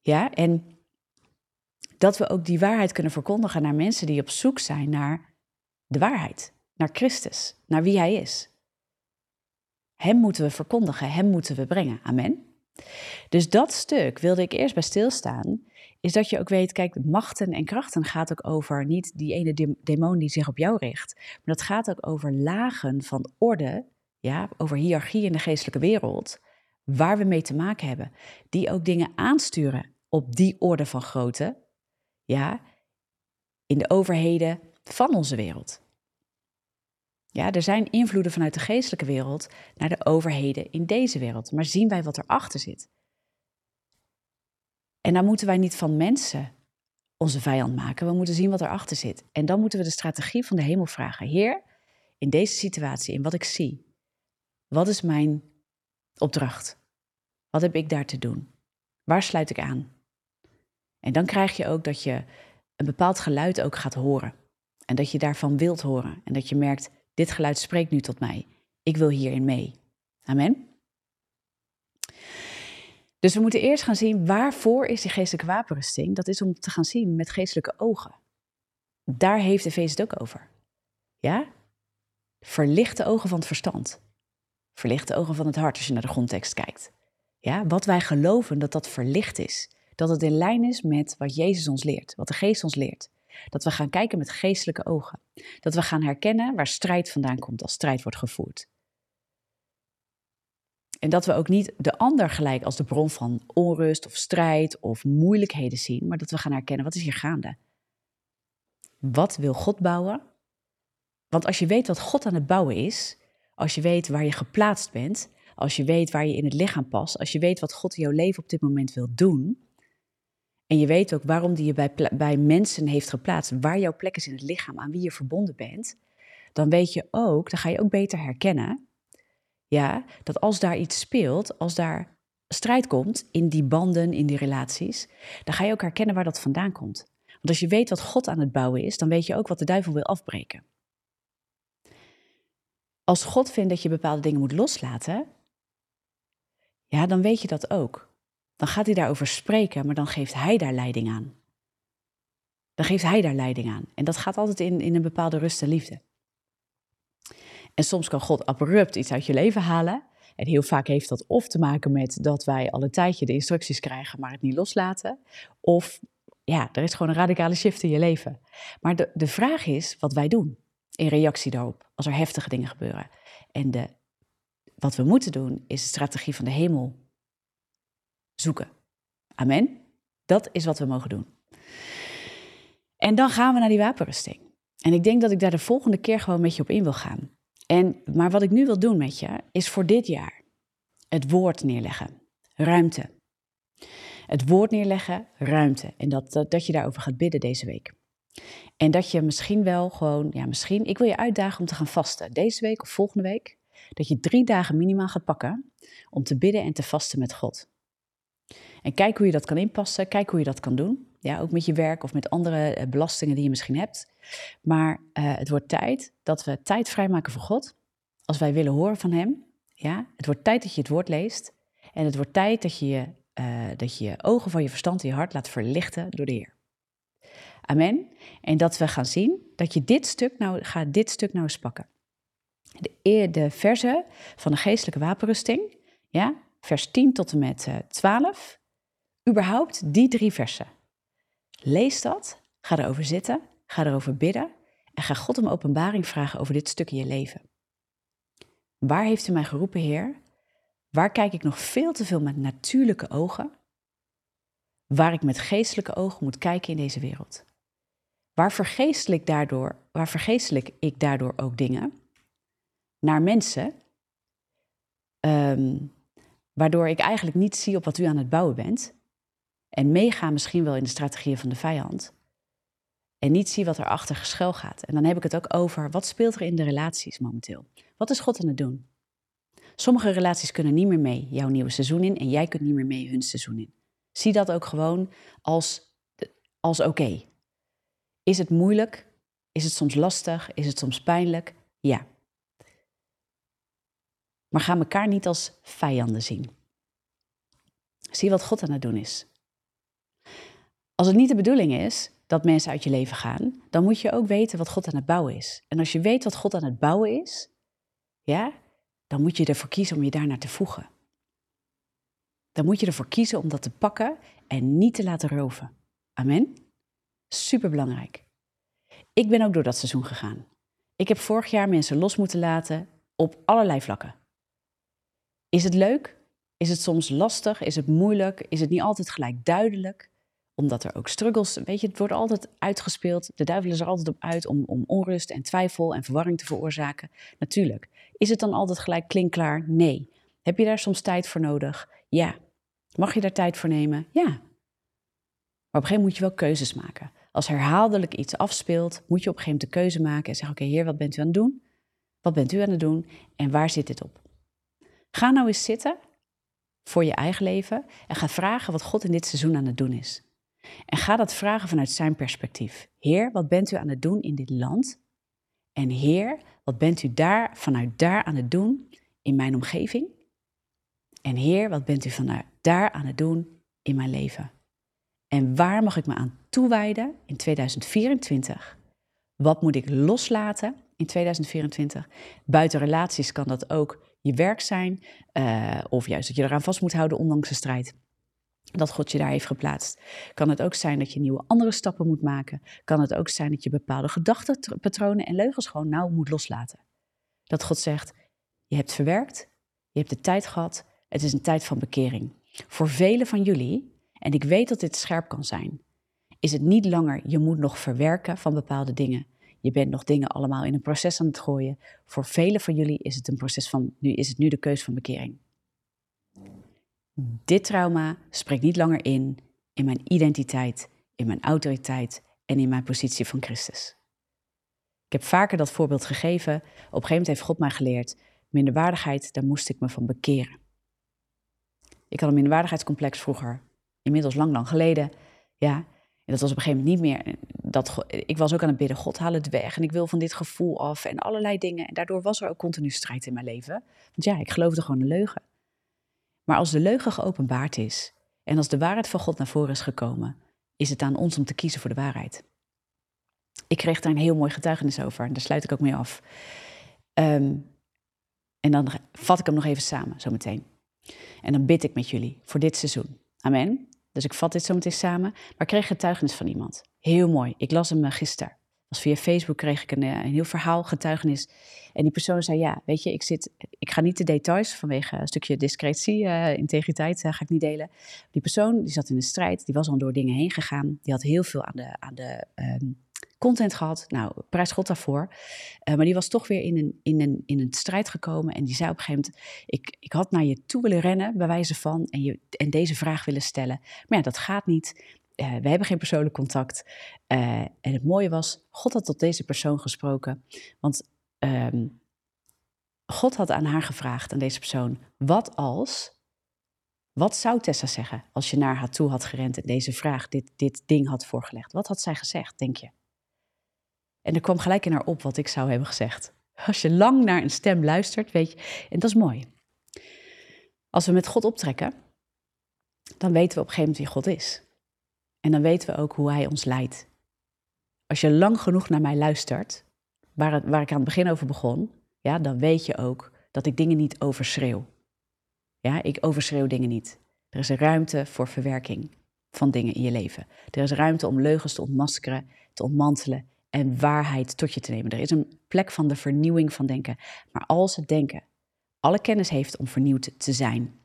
Ja, en dat we ook die waarheid kunnen verkondigen naar mensen die op zoek zijn naar de waarheid, naar Christus, naar wie Hij is. Hem moeten we verkondigen, Hem moeten we brengen. Amen. Dus dat stuk wilde ik eerst bij stilstaan, is dat je ook weet, kijk, machten en krachten gaat ook over niet die ene demon die zich op jou richt, maar dat gaat ook over lagen van orde, ja, over hiërarchie in de geestelijke wereld, waar we mee te maken hebben, die ook dingen aansturen op die orde van grootte, ja, in de overheden van onze wereld. Ja, er zijn invloeden vanuit de geestelijke wereld naar de overheden in deze wereld. Maar zien wij wat erachter zit? En dan moeten wij niet van mensen onze vijand maken. We moeten zien wat erachter zit. En dan moeten we de strategie van de hemel vragen. Heer, in deze situatie, in wat ik zie, wat is mijn opdracht? Wat heb ik daar te doen? Waar sluit ik aan? En dan krijg je ook dat je een bepaald geluid ook gaat horen. En dat je daarvan wilt horen. En dat je merkt, dit geluid spreekt nu tot mij. Ik wil hierin mee. Amen. Dus we moeten eerst gaan zien waarvoor is die geestelijke wapenrusting. Dat is om te gaan zien met geestelijke ogen. Daar heeft de feest het ook over. Ja? Verlicht de ogen van het verstand. Verlicht de ogen van het hart als je naar de grondtekst kijkt. Ja, wat wij geloven dat dat verlicht is. Dat het in lijn is met wat Jezus ons leert, wat de geest ons leert. Dat we gaan kijken met geestelijke ogen. Dat we gaan herkennen waar strijd vandaan komt als strijd wordt gevoerd. En dat we ook niet de ander gelijk als de bron van onrust of strijd of moeilijkheden zien, maar dat we gaan herkennen wat is hier gaande. Wat wil God bouwen? Want als je weet wat God aan het bouwen is, als je weet waar je geplaatst bent, als je weet waar je in het lichaam past, als je weet wat God in jouw leven op dit moment wil doen, en je weet ook waarom die je bij, bij mensen heeft geplaatst, waar jouw plek is in het lichaam, aan wie je verbonden bent, dan weet je ook, dan ga je ook beter herkennen, ja, dat als daar iets speelt, als daar strijd komt in die banden, in die relaties, dan ga je ook herkennen waar dat vandaan komt. Want als je weet wat God aan het bouwen is, dan weet je ook wat de duivel wil afbreken. Als God vindt dat je bepaalde dingen moet loslaten, ja, dan weet je dat ook dan gaat hij daarover spreken, maar dan geeft hij daar leiding aan. Dan geeft hij daar leiding aan. En dat gaat altijd in, in een bepaalde rust en liefde. En soms kan God abrupt iets uit je leven halen. En heel vaak heeft dat of te maken met dat wij al een tijdje de instructies krijgen, maar het niet loslaten. Of ja, er is gewoon een radicale shift in je leven. Maar de, de vraag is wat wij doen in reactie daarop, als er heftige dingen gebeuren. En de, wat we moeten doen, is de strategie van de hemel zoeken. Amen. Dat is wat we mogen doen. En dan gaan we naar die wapenrusting. En ik denk dat ik daar de volgende keer gewoon met je op in wil gaan. En, maar wat ik nu wil doen met je, is voor dit jaar het woord neerleggen. Ruimte. Het woord neerleggen, ruimte. En dat, dat, dat je daarover gaat bidden deze week. En dat je misschien wel gewoon, ja, misschien, ik wil je uitdagen om te gaan vasten. Deze week of volgende week. Dat je drie dagen minimaal gaat pakken om te bidden en te vasten met God. En kijk hoe je dat kan inpassen, kijk hoe je dat kan doen. Ja, ook met je werk of met andere eh, belastingen die je misschien hebt. Maar uh, het wordt tijd dat we tijd vrijmaken voor God. Als wij willen horen van Hem. Ja, het wordt tijd dat je het woord leest. En het wordt tijd dat je je, uh, dat je, ogen van je verstand en je hart laat verlichten door de Heer. Amen. En dat we gaan zien dat je dit stuk nou, gaat dit stuk nou eens pakken. De, de versen van de geestelijke wapenrusting, ja, vers 10 tot en met 12. Überhaupt die drie versen. Lees dat, ga erover zitten, ga erover bidden en ga God om openbaring vragen over dit stuk in je leven. Waar heeft u mij geroepen, Heer? Waar kijk ik nog veel te veel met natuurlijke ogen? Waar ik met geestelijke ogen moet kijken in deze wereld? Waar vergeestelijk, daardoor, waar vergeestelijk ik daardoor ook dingen? Naar mensen, um, waardoor ik eigenlijk niet zie op wat u aan het bouwen bent, en meega misschien wel in de strategieën van de vijand. En niet zie wat er achter geschuil gaat. En dan heb ik het ook over wat speelt er in de relaties momenteel. Wat is God aan het doen? Sommige relaties kunnen niet meer mee jouw nieuwe seizoen in en jij kunt niet meer mee hun seizoen in. Zie dat ook gewoon als, als oké. Is het moeilijk? Is het soms lastig? Is het soms pijnlijk? Ja. Maar ga elkaar niet als vijanden zien. Zie wat God aan het doen is. Als het niet de bedoeling is dat mensen uit je leven gaan, dan moet je ook weten wat God aan het bouwen is. En als je weet wat God aan het bouwen is, ja, dan moet je ervoor kiezen om je daarnaar te voegen. Dan moet je ervoor kiezen om dat te pakken en niet te laten roven. Amen. Superbelangrijk. Ik ben ook door dat seizoen gegaan. Ik heb vorig jaar mensen los moeten laten op allerlei vlakken. Is het leuk? Is het soms lastig? Is het moeilijk? Is het niet altijd gelijk duidelijk? Omdat er ook struggles, weet je, het wordt altijd uitgespeeld. De duivel is er altijd op uit om, om onrust en twijfel en verwarring te veroorzaken. Natuurlijk. Is het dan altijd gelijk klinkklaar? Nee. Heb je daar soms tijd voor nodig? Ja. Mag je daar tijd voor nemen? Ja. Maar op een gegeven moment moet je wel keuzes maken. Als herhaaldelijk iets afspeelt, moet je op een gegeven moment de keuze maken en zeggen: Oké, heer, wat bent u aan het doen? Wat bent u aan het doen en waar zit dit op? Ga nou eens zitten voor je eigen leven en ga vragen wat God in dit seizoen aan het doen is. En ga dat vragen vanuit zijn perspectief. Heer, wat bent u aan het doen in dit land? En Heer, wat bent u daar, vanuit daar aan het doen in mijn omgeving? En Heer, wat bent u vanuit daar aan het doen in mijn leven? En waar mag ik me aan toewijden in 2024? Wat moet ik loslaten in 2024? Buiten relaties kan dat ook je werk zijn, uh, of juist dat je eraan vast moet houden ondanks de strijd dat God je daar heeft geplaatst. Kan het ook zijn dat je nieuwe andere stappen moet maken? Kan het ook zijn dat je bepaalde gedachtenpatronen en leugens gewoon nauw moet loslaten? Dat God zegt: Je hebt verwerkt, je hebt de tijd gehad, het is een tijd van bekering. Voor velen van jullie, en ik weet dat dit scherp kan zijn, is het niet langer je moet nog verwerken van bepaalde dingen. Je bent nog dingen allemaal in een proces aan het gooien. Voor velen van jullie is het een proces van, nu is het nu de keus van bekering. Dit trauma spreekt niet langer in in mijn identiteit, in mijn autoriteit en in mijn positie van Christus. Ik heb vaker dat voorbeeld gegeven. Op een gegeven moment heeft God mij geleerd: minderwaardigheid, daar moest ik me van bekeren. Ik had een minderwaardigheidscomplex vroeger, inmiddels lang, lang geleden. Ja, en dat was op een gegeven moment niet meer. Dat, ik was ook aan het bidden: God, haal het weg. En ik wil van dit gevoel af en allerlei dingen. En daardoor was er ook continu strijd in mijn leven. Want ja, ik geloofde gewoon een leugen. Maar als de leugen geopenbaard is en als de waarheid van God naar voren is gekomen, is het aan ons om te kiezen voor de waarheid. Ik kreeg daar een heel mooi getuigenis over en daar sluit ik ook mee af. Um, en dan vat ik hem nog even samen, zometeen. En dan bid ik met jullie voor dit seizoen. Amen. Dus ik vat dit zometeen samen. Maar ik kreeg getuigenis van iemand. Heel mooi. Ik las hem eh, gisteren. Was via Facebook kreeg ik een, een heel verhaal, getuigenis. En die persoon zei, ja, weet je, ik, zit, ik ga niet de details vanwege een stukje discretie, uh, integriteit, uh, ga ik niet delen. Die persoon die zat in een strijd, die was al door dingen heen gegaan. Die had heel veel aan de, aan de um, content gehad. Nou, prijs God daarvoor. Maar die was toch weer in een, in, een, in een strijd gekomen. En die zei op een gegeven moment: ik, ik had naar je toe willen rennen, bij wijze van. En, je, en deze vraag willen stellen. Maar ja, dat gaat niet. Uh, we hebben geen persoonlijk contact. Uh, en het mooie was, God had tot deze persoon gesproken. Want um, God had aan haar gevraagd, aan deze persoon: wat als. Wat zou Tessa zeggen als je naar haar toe had gerend en deze vraag, dit, dit ding had voorgelegd? Wat had zij gezegd, denk je? En er kwam gelijk in haar op wat ik zou hebben gezegd. Als je lang naar een stem luistert, weet je, en dat is mooi. Als we met God optrekken, dan weten we op een gegeven moment wie God is. En dan weten we ook hoe Hij ons leidt. Als je lang genoeg naar mij luistert, waar, waar ik aan het begin over begon, ja, dan weet je ook dat ik dingen niet overschreeuw. Ja, ik overschreeuw dingen niet. Er is ruimte voor verwerking van dingen in je leven. Er is ruimte om leugens te ontmaskeren, te ontmantelen en waarheid tot je te nemen. Er is een plek van de vernieuwing van denken. Maar als het denken alle kennis heeft om vernieuwd te zijn,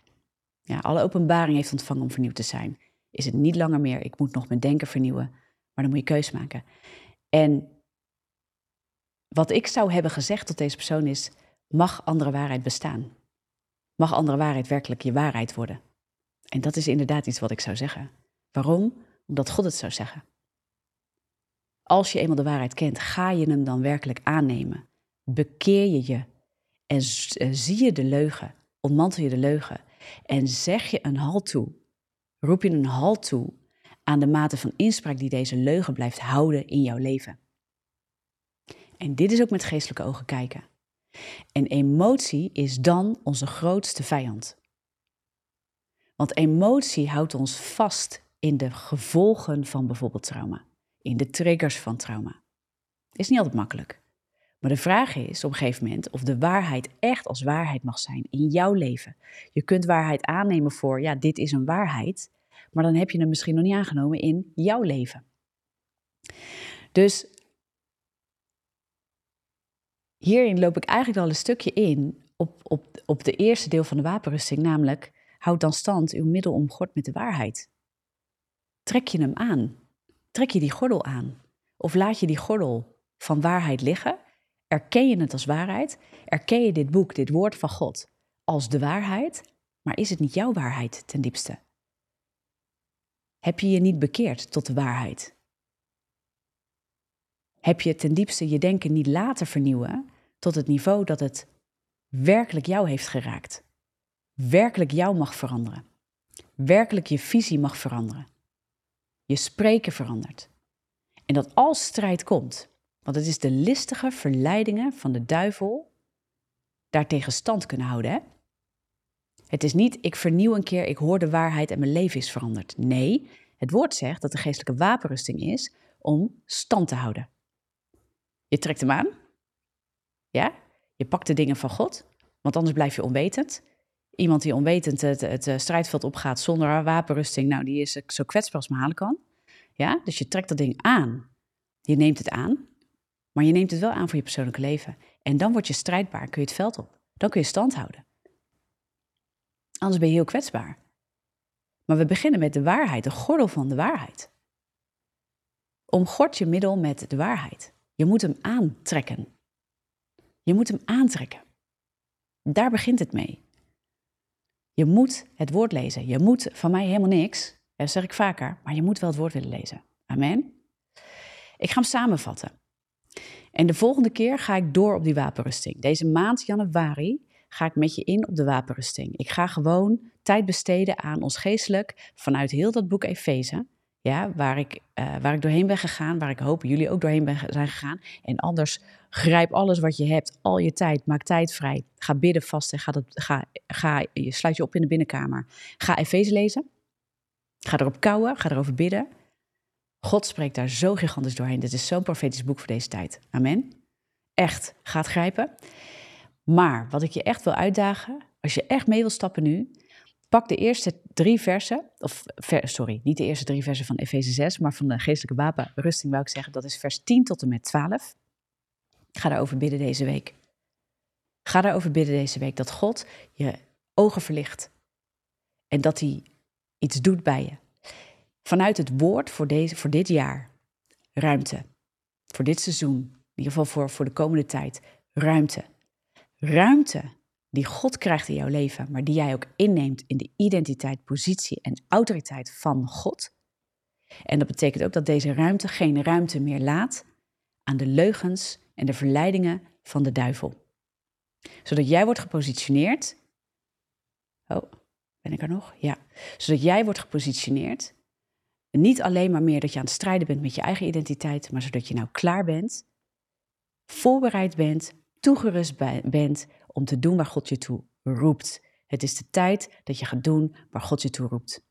ja, alle openbaring heeft ontvangen om vernieuwd te zijn, is het niet langer meer, ik moet nog mijn denken vernieuwen, maar dan moet je keus maken. En wat ik zou hebben gezegd tot deze persoon is, mag andere waarheid bestaan? Mag andere waarheid werkelijk je waarheid worden? En dat is inderdaad iets wat ik zou zeggen. Waarom? Omdat God het zou zeggen. Als je eenmaal de waarheid kent, ga je hem dan werkelijk aannemen? Bekeer je je en eh, zie je de leugen, ontmantel je de leugen en zeg je een halt toe, roep je een halt toe aan de mate van inspraak die deze leugen blijft houden in jouw leven. En dit is ook met geestelijke ogen kijken. En emotie is dan onze grootste vijand. Want emotie houdt ons vast in de gevolgen van bijvoorbeeld trauma in de triggers van trauma. Is niet altijd makkelijk. Maar de vraag is op een gegeven moment of de waarheid echt als waarheid mag zijn in jouw leven. Je kunt waarheid aannemen voor, ja, dit is een waarheid, maar dan heb je hem misschien nog niet aangenomen in jouw leven. Dus hierin loop ik eigenlijk al een stukje in op, op, op de eerste deel van de wapenrusting, namelijk houd dan stand uw middel omgord met de waarheid. Trek je hem aan? Trek je die gordel aan? Of laat je die gordel van waarheid liggen? Erken je het als waarheid? Erken je dit boek, dit woord van God, als de waarheid? Maar is het niet jouw waarheid ten diepste? Heb je je niet bekeerd tot de waarheid? Heb je ten diepste je denken niet laten vernieuwen tot het niveau dat het werkelijk jou heeft geraakt? Werkelijk jou mag veranderen? Werkelijk je visie mag veranderen? je spreken verandert. En dat als strijd komt, want het is de listige verleidingen van de duivel daartegen stand kunnen houden. Hè? Het is niet ik vernieuw een keer, ik hoor de waarheid en mijn leven is veranderd. Nee, het woord zegt dat de geestelijke wapenrusting is om stand te houden. Je trekt hem aan. Ja? Je pakt de dingen van God, want anders blijf je onwetend. Iemand die onwetend het, het eh, strijdveld opgaat zonder wapenrusting, nou, die is zo kwetsbaar als maar halen kan. Ja, dus je trekt dat ding aan. Je neemt het aan, maar je neemt het wel aan voor je persoonlijke leven. En dan word je strijdbaar, kun je het veld op. Dan kun je stand houden. Anders ben je heel kwetsbaar. Maar we beginnen met de waarheid, de gordel van de waarheid. Omgord je middel met de waarheid. Je moet hem aantrekken. Je moet hem aantrekken. Daar begint het mee. Je moet het woord lezen. Je moet van mij helemaal niks. Dat zeg ik vaker, maar je moet wel het woord willen lezen. Amen. Ik ga hem samenvatten. En de volgende keer ga ik door op die wapenrusting. Deze maand januari ga ik met je in op de wapenrusting. Ik ga gewoon tijd besteden aan ons geestelijk vanuit heel dat boek Efeze. Ja, waar, ik, uh, waar ik doorheen ben gegaan, waar ik hoop jullie ook doorheen zijn gegaan. En anders grijp alles wat je hebt, al je tijd, maak tijd vrij. Ga bidden vast en ga, ga, ga, je sluit je op in de binnenkamer. Ga Efeze lezen. Ga erop kouwen, ga erover bidden. God spreekt daar zo gigantisch doorheen. Dit is zo'n profetisch boek voor deze tijd. Amen. Echt, ga het grijpen. Maar wat ik je echt wil uitdagen, als je echt mee wil stappen nu, Pak de eerste drie versen, of sorry, niet de eerste drie versen van Efeze 6, maar van de geestelijke wapenrusting wou ik zeggen, dat is vers 10 tot en met 12. Ga daarover bidden deze week. Ga daarover bidden deze week dat God je ogen verlicht en dat hij iets doet bij je. Vanuit het woord voor, deze, voor dit jaar, ruimte. Voor dit seizoen, in ieder geval voor, voor de komende tijd, ruimte. Ruimte die God krijgt in jouw leven, maar die jij ook inneemt in de identiteit, positie en autoriteit van God. En dat betekent ook dat deze ruimte geen ruimte meer laat aan de leugens en de verleidingen van de duivel. Zodat jij wordt gepositioneerd. Oh, ben ik er nog? Ja. Zodat jij wordt gepositioneerd. Niet alleen maar meer dat je aan het strijden bent met je eigen identiteit, maar zodat je nou klaar bent, voorbereid bent, toegerust bent om te doen waar God je toe roept. Het is de tijd dat je gaat doen waar God je toe roept.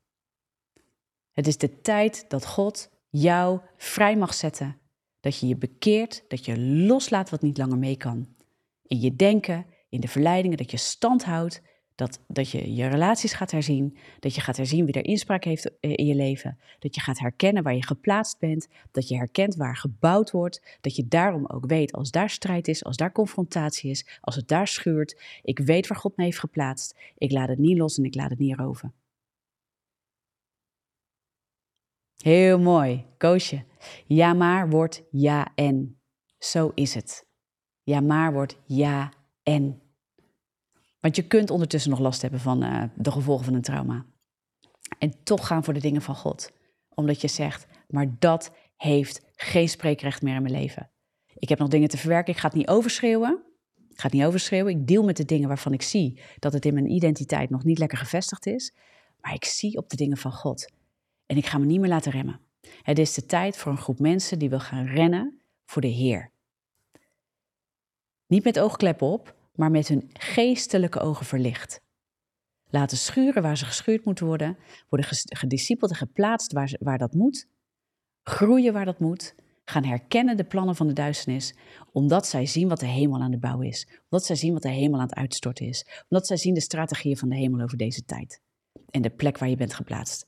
Het is de tijd dat God jou vrij mag zetten. Dat je je bekeert, dat je loslaat wat niet langer mee kan. In je denken, in de verleidingen, dat je stand houdt, dat, dat je je relaties gaat herzien, dat je gaat herzien wie er inspraak heeft eh, in je leven, dat je gaat herkennen waar je geplaatst bent, dat je herkent waar gebouwd wordt, dat je daarom ook weet als daar strijd is, als daar confrontatie is, als het daar schuurt, ik weet waar God me heeft geplaatst, ik laat het niet los en ik laat het niet roven. Heel mooi, koosje. Ja maar wordt ja en. Zo is het. Ja maar wordt ja en. Want je kunt ondertussen nog last hebben van uh, de gevolgen van een trauma. En toch gaan voor de dingen van God. Omdat je zegt, maar dat heeft geen spreekrecht meer in mijn leven. Ik heb nog dingen te verwerken, ik ga het niet overschreeuwen. Ik ga het niet overschreeuwen. Ik deel met de dingen waarvan ik zie dat het in mijn identiteit nog niet lekker gevestigd is. Maar ik zie op de dingen van God. En ik ga me niet meer laten remmen. Het is de tijd voor een groep mensen die wil gaan rennen voor de Heer. Niet met oogkleppen op, maar met hun geestelijke ogen verlicht. Laten schuren waar ze geschuurd moeten worden, worden gediscipeld en geplaatst waar, waar dat moet, groeien waar dat moet, gaan herkennen de plannen van de duisternis, omdat zij zien wat de hemel aan de bouw is, omdat zij zien wat de hemel aan het uitstorten is, omdat zij zien de strategieën van de hemel over deze tijd en de plek waar je bent geplaatst.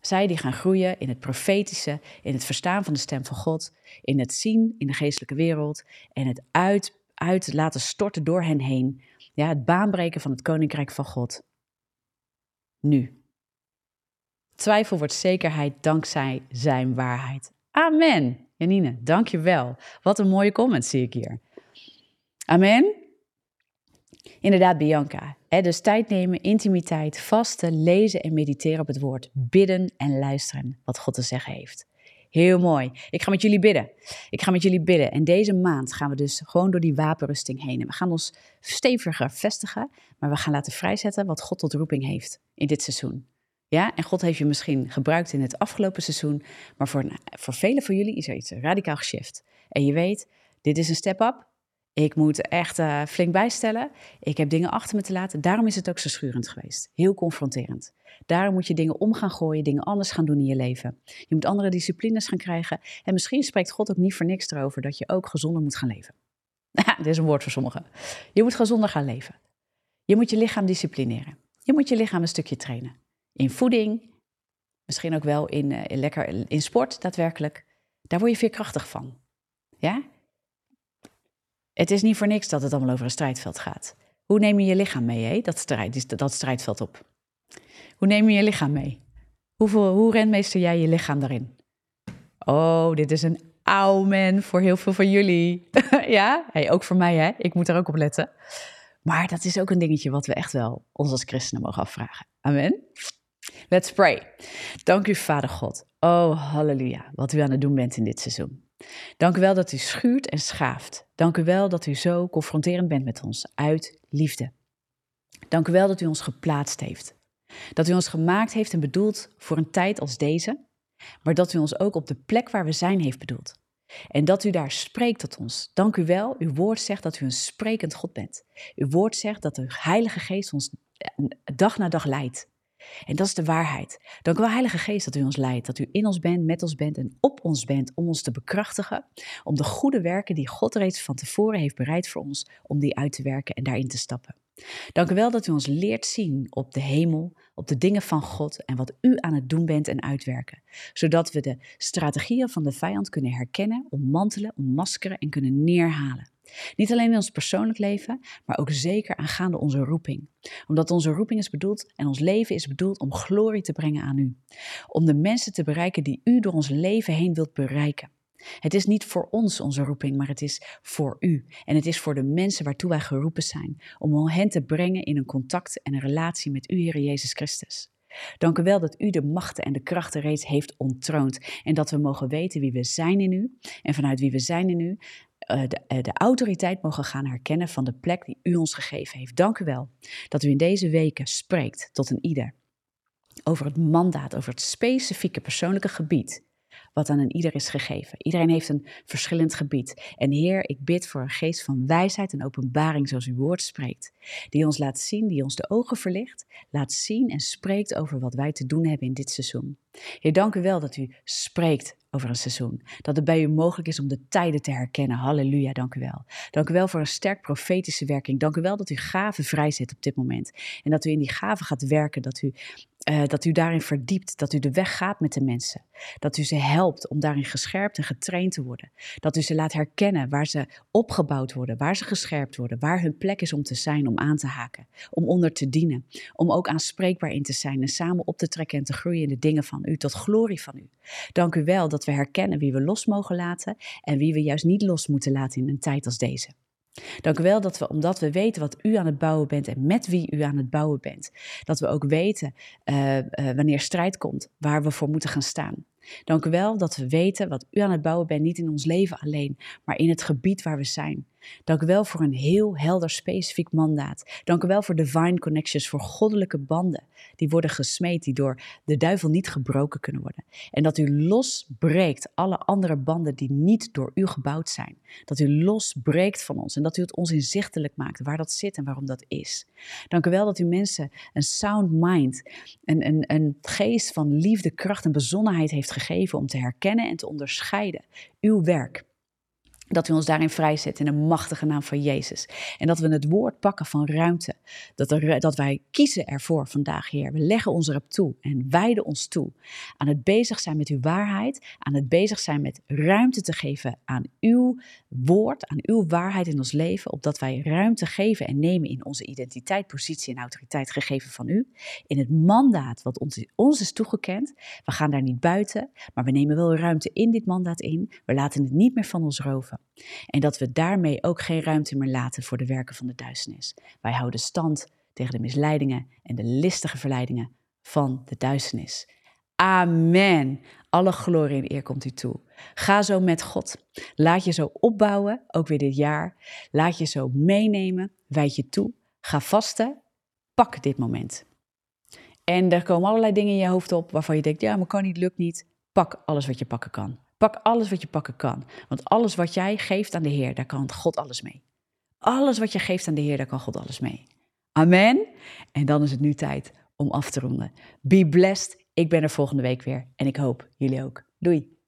Zij die gaan groeien in het profetische, in het verstaan van de stem van God, in het zien in de geestelijke wereld en het uit uit laten storten door hen heen. Ja, het baanbreken van het koninkrijk van God. Nu. Twijfel wordt zekerheid dankzij zijn waarheid. Amen. Janine, dank je wel. Wat een mooie comment zie ik hier. Amen. Inderdaad, Bianca. Hè, dus tijd nemen, intimiteit, vasten, lezen en mediteren op het woord. Bidden en luisteren wat God te zeggen heeft. Heel mooi. Ik ga met jullie bidden. Ik ga met jullie bidden. En deze maand gaan we dus gewoon door die wapenrusting heen. En we gaan ons steviger vestigen, maar we gaan laten vrijzetten wat God tot roeping heeft in dit seizoen. Ja, en God heeft je misschien gebruikt in het afgelopen seizoen, maar voor, voor velen van jullie is er iets radicaal geshift. En je weet, dit is een step-up. Ik moet echt uh, flink bijstellen. Ik heb dingen achter me te laten. Daarom is het ook zo schurend geweest. Heel confronterend. Daarom moet je dingen om gaan gooien, dingen anders gaan doen in je leven. Je moet andere disciplines gaan krijgen. En misschien spreekt God ook niet voor niks erover dat je ook gezonder moet gaan leven. (laughs) dit is een woord voor sommigen. Je moet gezonder gaan leven. Je moet je lichaam disciplineren. Je moet je lichaam een stukje trainen. In voeding, misschien ook wel in, in lekker in sport daadwerkelijk. Daar word je veerkrachtig van. Ja? Het is niet voor niks dat het allemaal over een strijdveld gaat. Hoe neem je je lichaam mee, hè? Dat, strijd, dat strijdveld op? Hoe neem je je lichaam mee? Hoeveel, hoe renmeester jij je lichaam daarin? Oh, dit is een amen voor heel veel van jullie. (laughs) ja, hey, ook voor mij, hè? Ik moet er ook op letten. Maar dat is ook een dingetje wat we echt wel ons als christenen mogen afvragen. Amen. Let's pray. Dank u, Vader God. Oh, halleluja, wat u aan het doen bent in dit seizoen. Dank u wel dat u schuurt en schaaft. Dank u wel dat u zo confronterend bent met ons uit liefde. Dank u wel dat u ons geplaatst heeft. Dat u ons gemaakt heeft en bedoeld voor een tijd als deze, maar dat u ons ook op de plek waar we zijn heeft bedoeld. En dat u daar spreekt tot ons. Dank u wel. Uw woord zegt dat u een sprekend God bent. Uw woord zegt dat de Heilige Geest ons dag na dag leidt. En dat is de waarheid. Dank u wel, Heilige Geest, dat u ons leidt. Dat u in ons bent, met ons bent en op ons bent om ons te bekrachtigen. Om de goede werken die God reeds van tevoren heeft bereid voor ons, om die uit te werken en daarin te stappen. Dank u wel dat u ons leert zien op de hemel, op de dingen van God en wat u aan het doen bent en uitwerken. Zodat we de strategieën van de vijand kunnen herkennen, ommantelen, ontmaskeren en kunnen neerhalen. Niet alleen in ons persoonlijk leven, maar ook zeker aangaande onze roeping. Omdat onze roeping is bedoeld en ons leven is bedoeld om glorie te brengen aan u. Om de mensen te bereiken die u door ons leven heen wilt bereiken. Het is niet voor ons onze roeping, maar het is voor u. En het is voor de mensen waartoe wij geroepen zijn. Om hen te brengen in een contact en een relatie met u, Heer Jezus Christus. Dank u wel dat u de machten en de krachten reeds heeft ontroond. En dat we mogen weten wie we zijn in u. En vanuit wie we zijn in u, uh, de, uh, de, autoriteit mogen gaan herkennen van de plek die u ons gegeven heeft. Dank u wel dat u in deze weken spreekt tot een ieder. Over het mandaat, over het specifieke persoonlijke gebied wat aan een ieder is gegeven. Iedereen heeft een verschillend gebied. En Heer, ik bid voor een geest van wijsheid en openbaring zoals uw woord spreekt. Die ons laat zien, die ons de ogen verlicht, laat zien en spreekt over wat wij te doen hebben in dit seizoen. Heer, dank u wel dat u spreekt over een seizoen. Dat het bij u mogelijk is om de tijden te herkennen. Halleluja, dank u wel. Dank u wel voor een sterk profetische werking. Dank u wel dat u gaven vrijzet op dit moment. En dat u in die gaven gaat werken. Dat u uh, dat u daarin verdiept, dat u de weg gaat met de mensen. Dat u ze helpt om daarin gescherpt en getraind te worden. Dat u ze laat herkennen waar ze opgebouwd worden, waar ze gescherpt worden, waar hun plek is om te zijn, om aan te haken, om onder te dienen. Om ook aanspreekbaar in te zijn en samen op te trekken en te groeien in de dingen van u, tot glorie van u. Dank u wel dat we herkennen wie we los mogen laten en wie we juist niet los moeten laten in een tijd als deze. Dank u wel dat we, omdat we weten wat u aan het bouwen bent en met wie u aan het bouwen bent, dat we ook weten uh, uh, wanneer strijd komt, waar we voor moeten gaan staan. Dank u wel dat we weten wat u aan het bouwen bent, niet in ons leven alleen, maar in het gebied waar we zijn. Dank u wel voor een heel helder specifiek mandaat. Dank u wel voor divine connections, voor goddelijke banden die worden gesmeed, die door de duivel niet gebroken kunnen worden. En dat u losbreekt alle andere banden die niet door u gebouwd zijn. Dat u losbreekt van ons en dat u het ons inzichtelijk maakt waar dat zit en waarom dat is. Dank u wel dat u mensen een sound mind, een, een, een geest van liefde, kracht en bezonnenheid heeft gegeven om te herkennen en te onderscheiden uw werk dat u ons daarin vrijzet in de machtige naam van Jezus. En dat we het woord pakken van ruimte. Dat, dat wij kiezen ervoor vandaag, Heer. We leggen ons erop toe en wijden ons toe. Aan het bezig zijn met uw waarheid. Aan het bezig zijn met ruimte te geven aan uw woord, aan uw waarheid in ons leven. Opdat wij ruimte geven en nemen in onze identiteit, positie en autoriteit gegeven van u. In het mandaat wat ons, ons is toegekend. We gaan daar niet buiten, maar we nemen wel ruimte in dit mandaat in. We laten het niet meer van ons roven. En dat we daarmee ook geen ruimte meer laten voor de werken van de duisternis. Wij houden stand tegen de misleidingen en de listige verleidingen van de duisternis. Amen. Alle glorie en eer komt u toe. Ga zo met God. Laat je zo opbouwen, ook weer dit jaar. Laat je zo meenemen. Wijd je toe. Ga vasten. Pak dit moment. En er komen allerlei dingen in je hoofd op waarvan je denkt: ja, maar kan niet, lukt niet. Pak alles wat je pakken kan. Pak alles wat je pakken kan. Want alles wat jij geeft aan de Heer, daar kan God alles mee. Alles wat je geeft aan de Heer, daar kan God alles mee. Amen. En dan is het nu tijd om af te ronden. Be blessed. Ik ben er volgende week weer en ik hoop jullie ook. Doei.